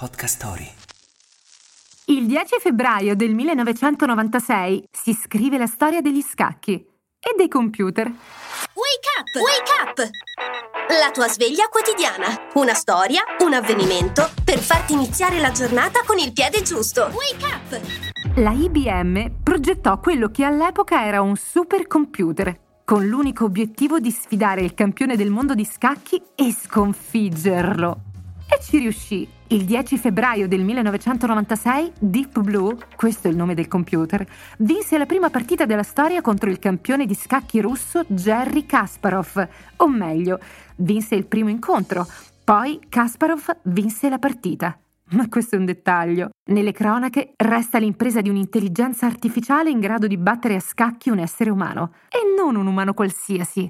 Podcast Story. Il 10 febbraio del 1996 si scrive la storia degli scacchi e dei computer. Wake up! Wake up! La tua sveglia quotidiana. Una storia, un avvenimento per farti iniziare la giornata con il piede giusto. Wake up! La IBM progettò quello che all'epoca era un supercomputer, con l'unico obiettivo di sfidare il campione del mondo di scacchi e sconfiggerlo. E ci riuscì. Il 10 febbraio del 1996 Deep Blue, questo è il nome del computer, vinse la prima partita della storia contro il campione di scacchi russo Jerry Kasparov, o meglio, vinse il primo incontro, poi Kasparov vinse la partita. Ma questo è un dettaglio. Nelle cronache resta l'impresa di un'intelligenza artificiale in grado di battere a scacchi un essere umano, e non un umano qualsiasi.